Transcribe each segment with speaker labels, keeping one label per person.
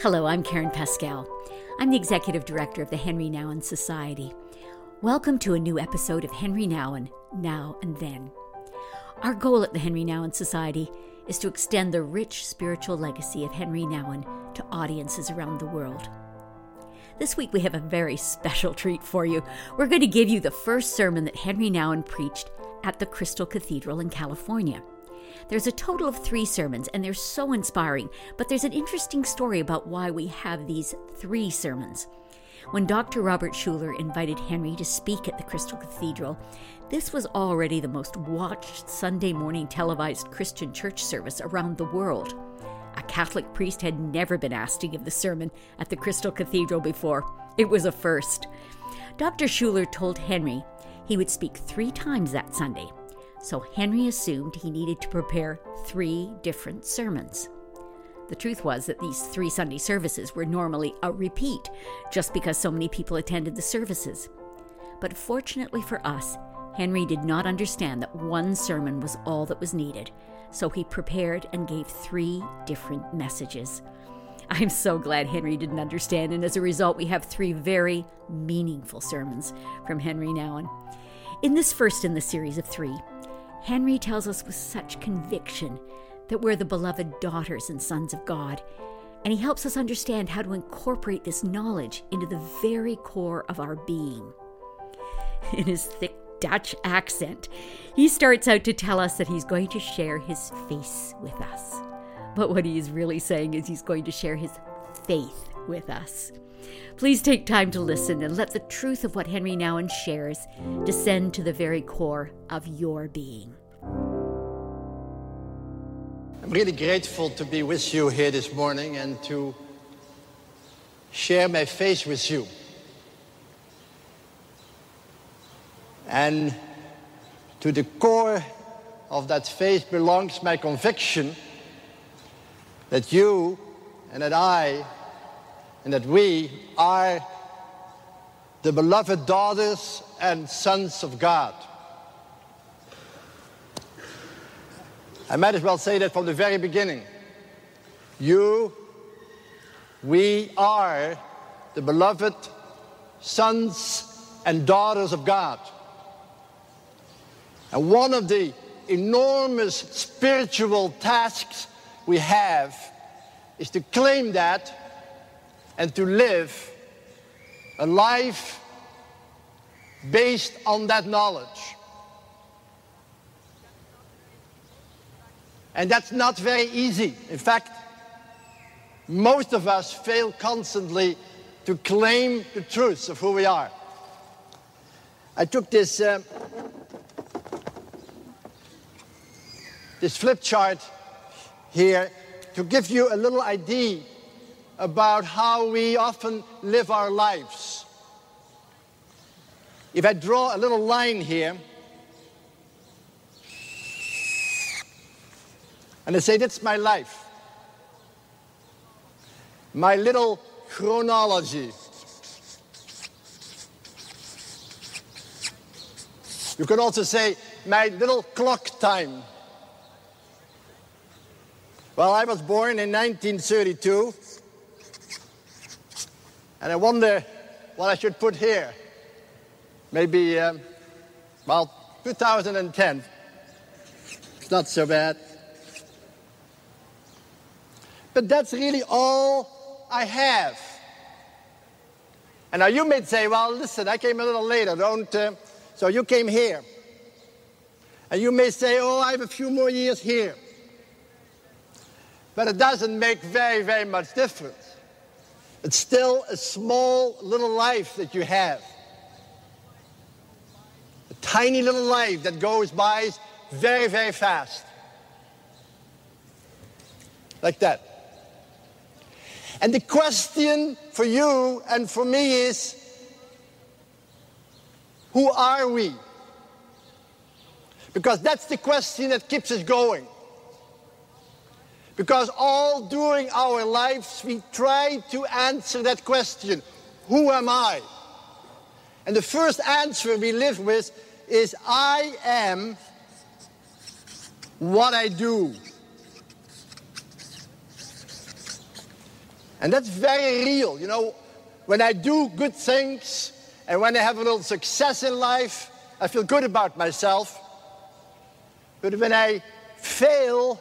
Speaker 1: Hello, I'm Karen Pascal. I'm the Executive Director of the Henri Nouwen Society. Welcome to a new episode of Henri Nouwen Now and Then. Our goal at the Henri Nouwen Society is to extend the rich spiritual legacy of Henri Nouwen to audiences around the world. This week we have a very special treat for you. We're going to give you the first sermon that Henri Nouwen preached at the Crystal Cathedral in California. There's a total of three sermons, and they're so inspiring, but there's an interesting story about why we have these three sermons. When Dr. Robert Schuller invited Henri to speak at the Crystal Cathedral, this was already the most watched Sunday morning televised Christian church service around the world. A Catholic priest had never been asked to give the sermon at the Crystal Cathedral before. It was a first. Dr. Schuller told Henri he would speak three times that Sunday, so Henri assumed he needed to prepare three different sermons. The truth was that these three Sunday services were normally a repeat, just because so many people attended the services. But fortunately for us, Henri did not understand that one sermon was all that was needed, so he prepared and gave three different messages. I'm so glad Henri didn't understand, and as a result, we have three very meaningful sermons from Henri Nouwen. In this first in the series of three, Henri tells us with such conviction that we're the beloved daughters and sons of God, and he helps us understand how to incorporate this knowledge into the very core of our being. In his thick Dutch accent, he starts out to tell us that he's going to share his face with us. But what he is really saying is he's going to share his faith with us. Please take time to listen and let the truth of what Henri Nouwen shares descend to the very core of your being.
Speaker 2: I'm really grateful to be with you here this morning and to share my faith with you. And to the core of that faith belongs my conviction that you and that I and that we are the beloved daughters and sons of God. I might as well say that from the very beginning. You, we are the beloved sons and daughters of God. And one of the enormous spiritual tasks we have is to claim that and to live a life based on that knowledge. And that's not very easy. In fact, most of us fail constantly to claim the truth of who we are. I took this, uh, this flip chart here to give you a little idea about how we often live our lives. If I draw a little line here, And I say, that's my life. My little chronology. You can also say, my little clock time. Well, I was born in 1932. And I wonder what I should put here. Maybe, um, well, 2010. It's not so bad. But that's really all I have. And now you may say, well, listen, I came a little later, don't. Uh, so you came here. And you may say, oh, I have a few more years here. But it doesn't make very, very much difference. It's still a small little life that you have. A tiny little life that goes by very, very fast. Like that. And the question for you and for me is who are we? Because that's the question that keeps us going. Because all during our lives we try to answer that question who am I? And the first answer we live with is I am what I do. And that's very real. You know, when I do good things and when I have a little success in life, I feel good about myself. But when I fail,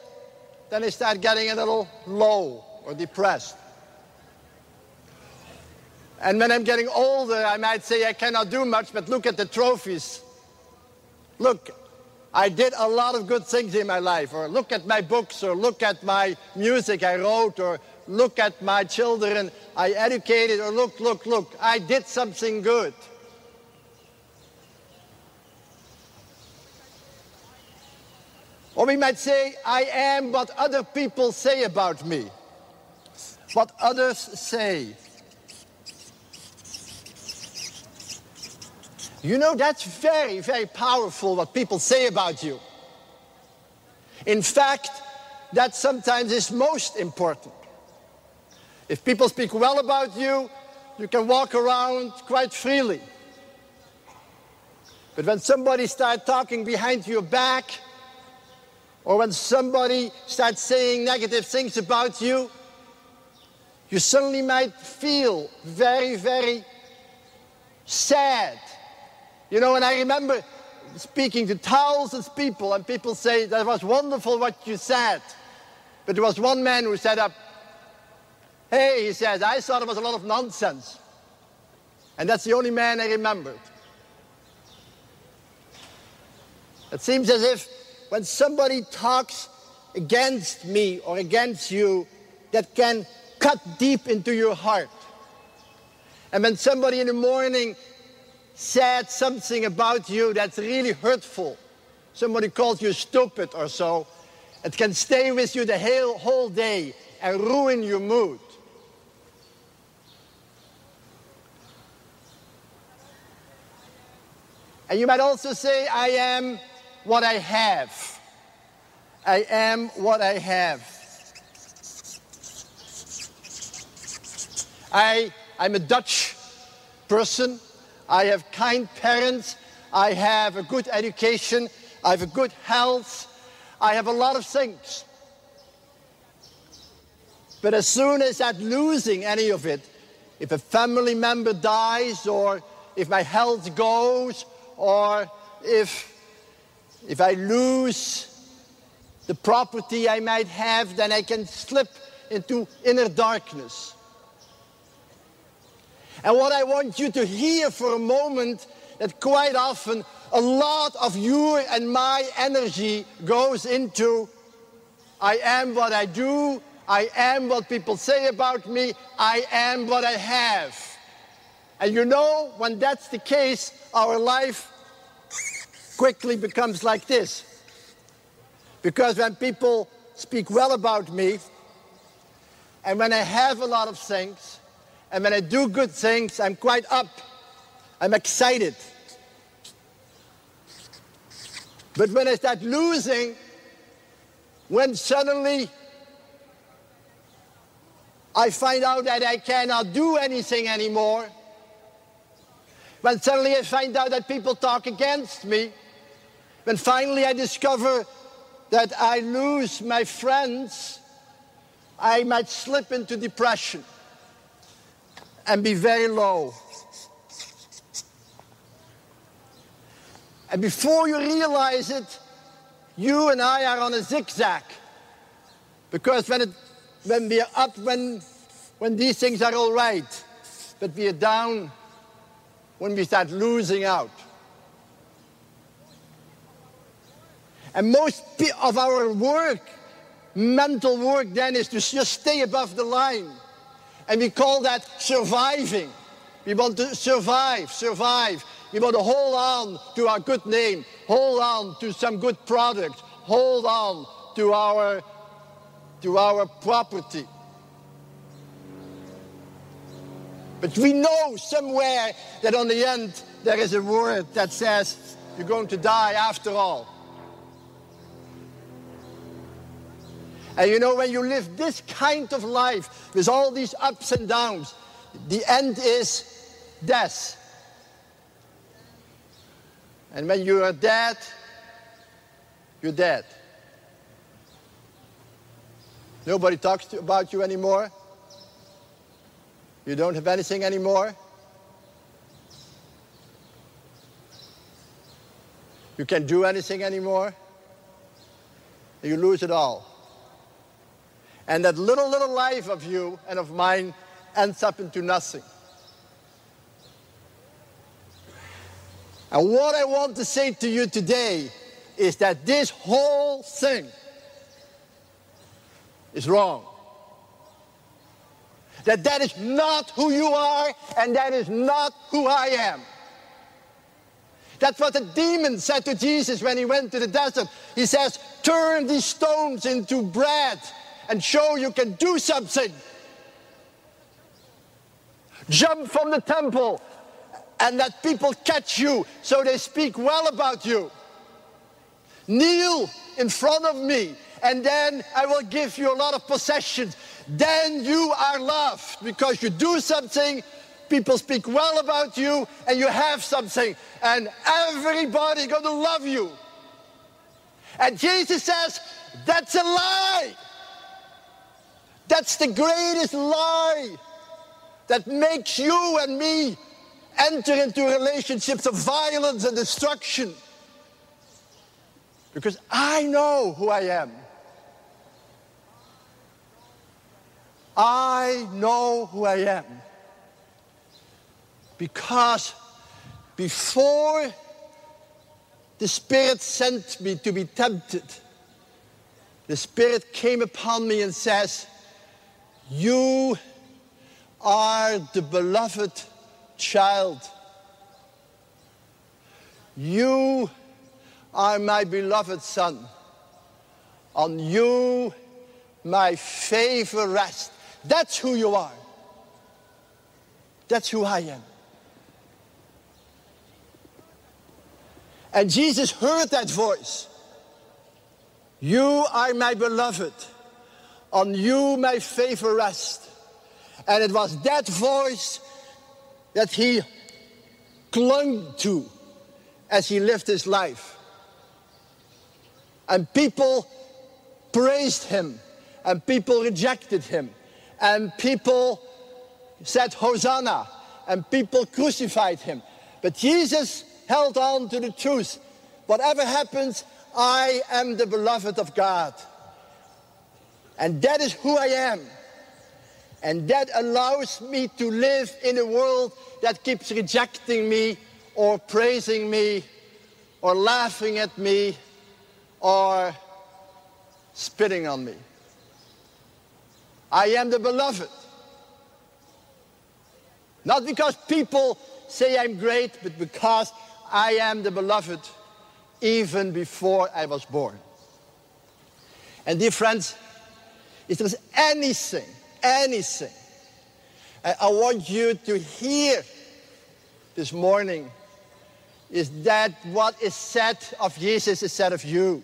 Speaker 2: then I start getting a little low or depressed. And when I'm getting older, I might say I cannot do much, but look at the trophies. Look, I did a lot of good things in my life, or look at my books, or look at my music I wrote, or look at my children I educated, or look, look, look, I did something good. Or we might say, I am what other people say about me, what others say. You know, that's very, very powerful what people say about you. In fact, that sometimes is most important. If people speak well about you, you can walk around quite freely. But when somebody starts talking behind your back, or when somebody starts saying negative things about you, you suddenly might feel very, very sad you know, and I remember speaking to thousands of people, and people say, That was wonderful what you said. But there was one man who said up, Hey, he says, I thought it was a lot of nonsense. And that's the only man I remembered. It seems as if when somebody talks against me or against you, that can cut deep into your heart. And when somebody in the morning said something about you that's really hurtful, somebody calls you stupid or so, it can stay with you the whole, whole day and ruin your mood. And you might also say, I am what I have. I am what I have. I, I'm a Dutch person. I have kind parents. I have a good education. I have a good health. I have a lot of things. But as soon as I'm losing any of it, if a family member dies, or if my health goes, or if, if I lose the property I might have, then I can slip into inner darkness. And what I want you to hear for a moment that quite often a lot of your and my energy goes into I am what I do, I am what people say about me, I am what I have. And you know, when that's the case, our life quickly becomes like this. Because when people speak well about me, and when I have a lot of things, and when I do good things, I'm quite up. I'm excited. But when I start losing, when suddenly I find out that I cannot do anything anymore, when suddenly I find out that people talk against me, when finally I discover that I lose my friends, I might slip into depression and be very low. And before you realize it, you and I are on a zigzag. Because when, it, when we are up, when, when these things are all right, but we are down when we start losing out. And most of our work, mental work, then is to just stay above the line. And we call that surviving. We want to survive, survive. We want to hold on to our good name, hold on to some good product, hold on to our, to our property. But we know somewhere that on the end there is a word that says you're going to die after all. And you know, when you live this kind of life with all these ups and downs, the end is death. And when you are dead, you're dead. Nobody talks to, about you anymore. You don't have anything anymore? You can't do anything anymore? You lose it all. And that little, little life of you and of mine ends up into nothing. And what I want to say to you today is that this whole thing is wrong. That that is not who you are and that is not who I am. That's what the demon said to Jesus when he went to the desert. He says, turn these stones into bread and show you can do something. Jump from the temple and let people catch you so they speak well about you. Kneel in front of me and then I will give you a lot of possessions. Then you are loved because you do something, people speak well about you, and you have something, and everybody's gonna love you. And Jesus says, that's a lie. That's the greatest lie that makes you and me enter into relationships of violence and destruction. Because I know who I am. I know who I am. Because before the Spirit sent me to be tempted, the Spirit came upon me and says, You are the beloved child. You are my beloved son. On you my favor rests. That's who you are. That's who I am. And Jesus heard that voice. You are my beloved. On you my favor rests. And it was that voice that he clung to as he lived his life. And people praised him, and people rejected him, and people said, Hosanna, and people crucified him. But Jesus held on to the truth. Whatever happens, I am the beloved of God. And that is who I am. And that allows me to live in a world that keeps rejecting me or praising me or laughing at me or spitting on me. I am the beloved. Not because people say I'm great, but because I am the beloved even before I was born. And dear friends, if there's anything anything. I want you to hear this morning is that what is said of Jesus is said of you.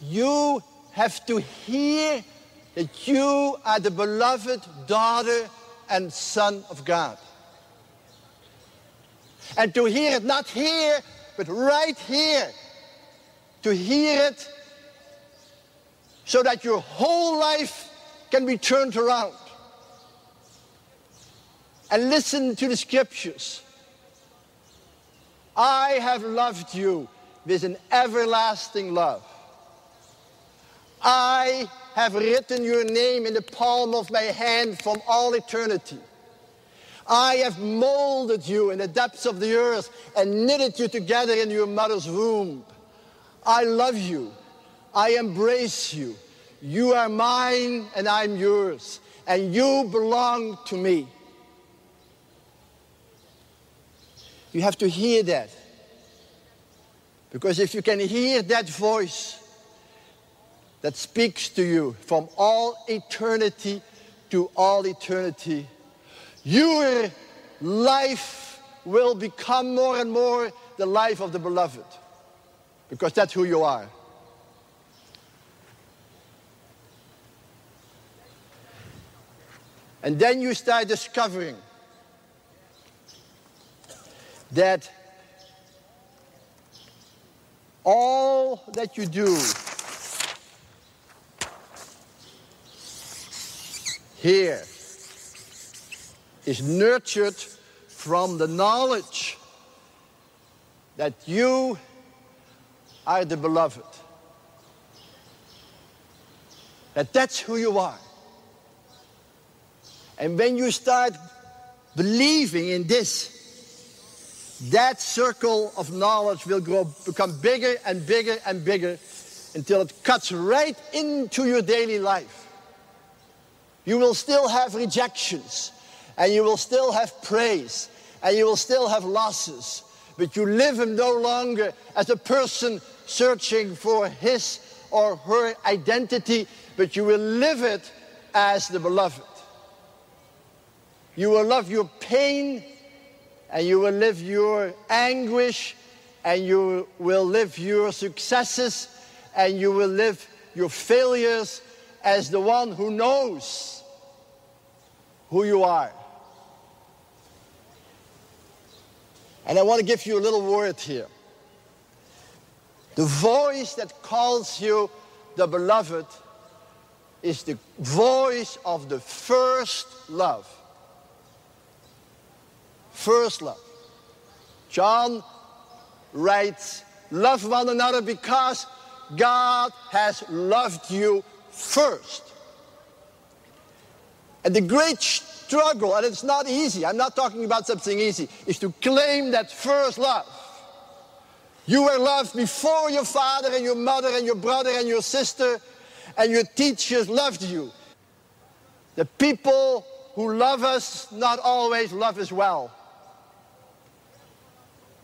Speaker 2: You have to hear that you are the beloved daughter and son of God. And to hear it not here, but right here. To hear it so that your whole life can be turned around. And listen to the scriptures. I have loved you with an everlasting love. I have written your name in the palm of my hand from all eternity. I have molded you in the depths of the earth and knitted you together in your mother's womb. I love you. I embrace you. You are mine and I'm yours, and you belong to me. You have to hear that. Because if you can hear that voice that speaks to you from all eternity to all eternity, your life will become more and more the life of the beloved. Because that's who you are. And then you start discovering that all that you do here is nurtured from the knowledge that you are the beloved. That that's who you are. And when you start believing in this, that circle of knowledge will grow, become bigger and bigger and bigger until it cuts right into your daily life. You will still have rejections, and you will still have praise, and you will still have losses, but you live no longer as a person searching for his or her identity, but you will live it as the beloved. You will love your pain and you will live your anguish and you will live your successes and you will live your failures as the one who knows who you are. And I want to give you a little word here. The voice that calls you the beloved is the voice of the first love. First love. John writes, Love one another because God has loved you first. And the great struggle, and it's not easy, I'm not talking about something easy, is to claim that first love. You were loved before your father and your mother and your brother and your sister, and your teachers loved you. The people who love us not always love us well.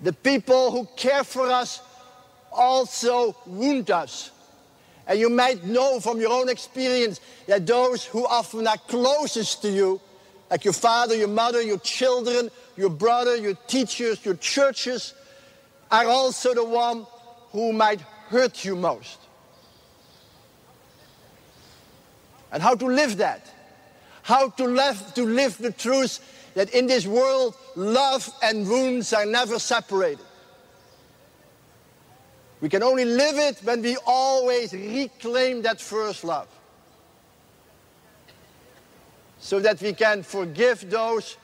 Speaker 2: The people who care for us also wound us. And you might know from your own experience that those who often are closest to you, like your father, your mother, your children, your brother, your teachers, your churches, are also the one who might hurt you most. And how to live that? How to live, to live the truth that in this world, love and wounds are never separated. We can only live it when we always reclaim that first love. So that we can forgive those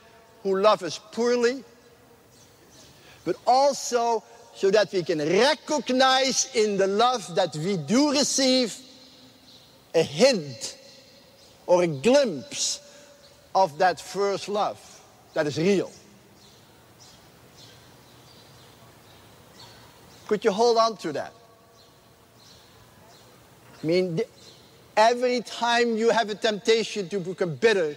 Speaker 2: who love us poorly, but also so that we can recognize in the love that we do receive a hint or a glimpse of that first love that is real. Could you hold on to that? I mean, every time you have a temptation to become bitter,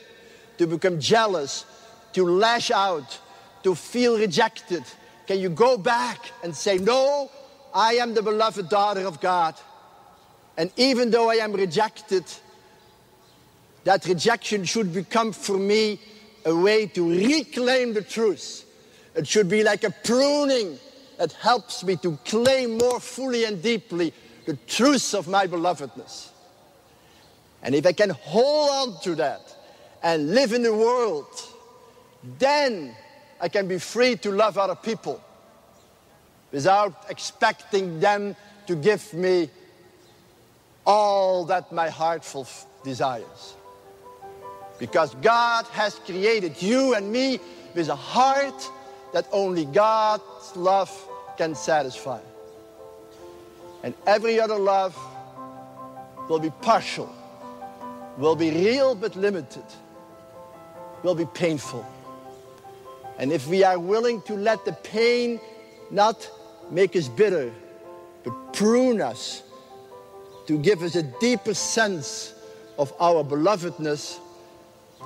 Speaker 2: to become jealous, to lash out, to feel rejected, can you go back and say, No, I am the beloved daughter of God. And even though I am rejected, that rejection should become for me a way to reclaim the truth. It should be like a pruning that helps me to claim more fully and deeply the truth of my belovedness. And if I can hold on to that and live in the world, then I can be free to love other people without expecting them to give me all that my heart desires. Because God has created you and me with a heart that only God's love can satisfy. And every other love will be partial, will be real but limited, will be painful. And if we are willing to let the pain not make us bitter, but prune us to give us a deeper sense of our belovedness,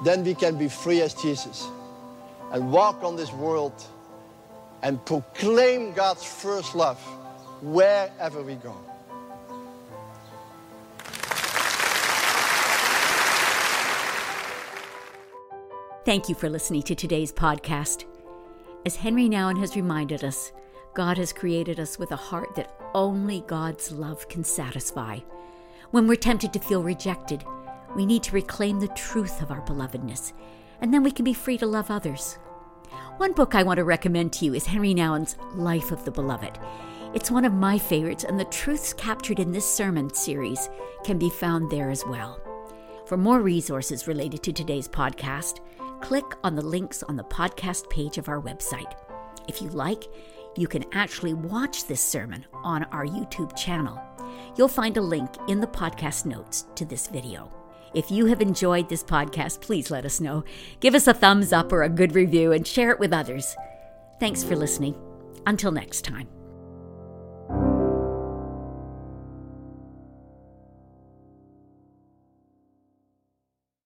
Speaker 2: then we can be free as Jesus and walk on this world and proclaim God's first love wherever we go.
Speaker 1: Thank you for listening to today's podcast. As Henri Nouwen has reminded us, God has created us with a heart that only God's love can satisfy. When we're tempted to feel rejected, we need to reclaim the truth of our belovedness, and then we can be free to love others. One book I want to recommend to you is Henri Nouwen's Life of the Beloved. It's one of my favorites, and the truths captured in this sermon series can be found there as well. For more resources related to today's podcast, click on the links on the podcast page of our website. If you like, you can actually watch this sermon on our YouTube channel. You'll find a link in the podcast notes to this video. If you have enjoyed this podcast, please let us know. Give us a thumbs up or a good review and share it with others. Thanks for listening. Until next time.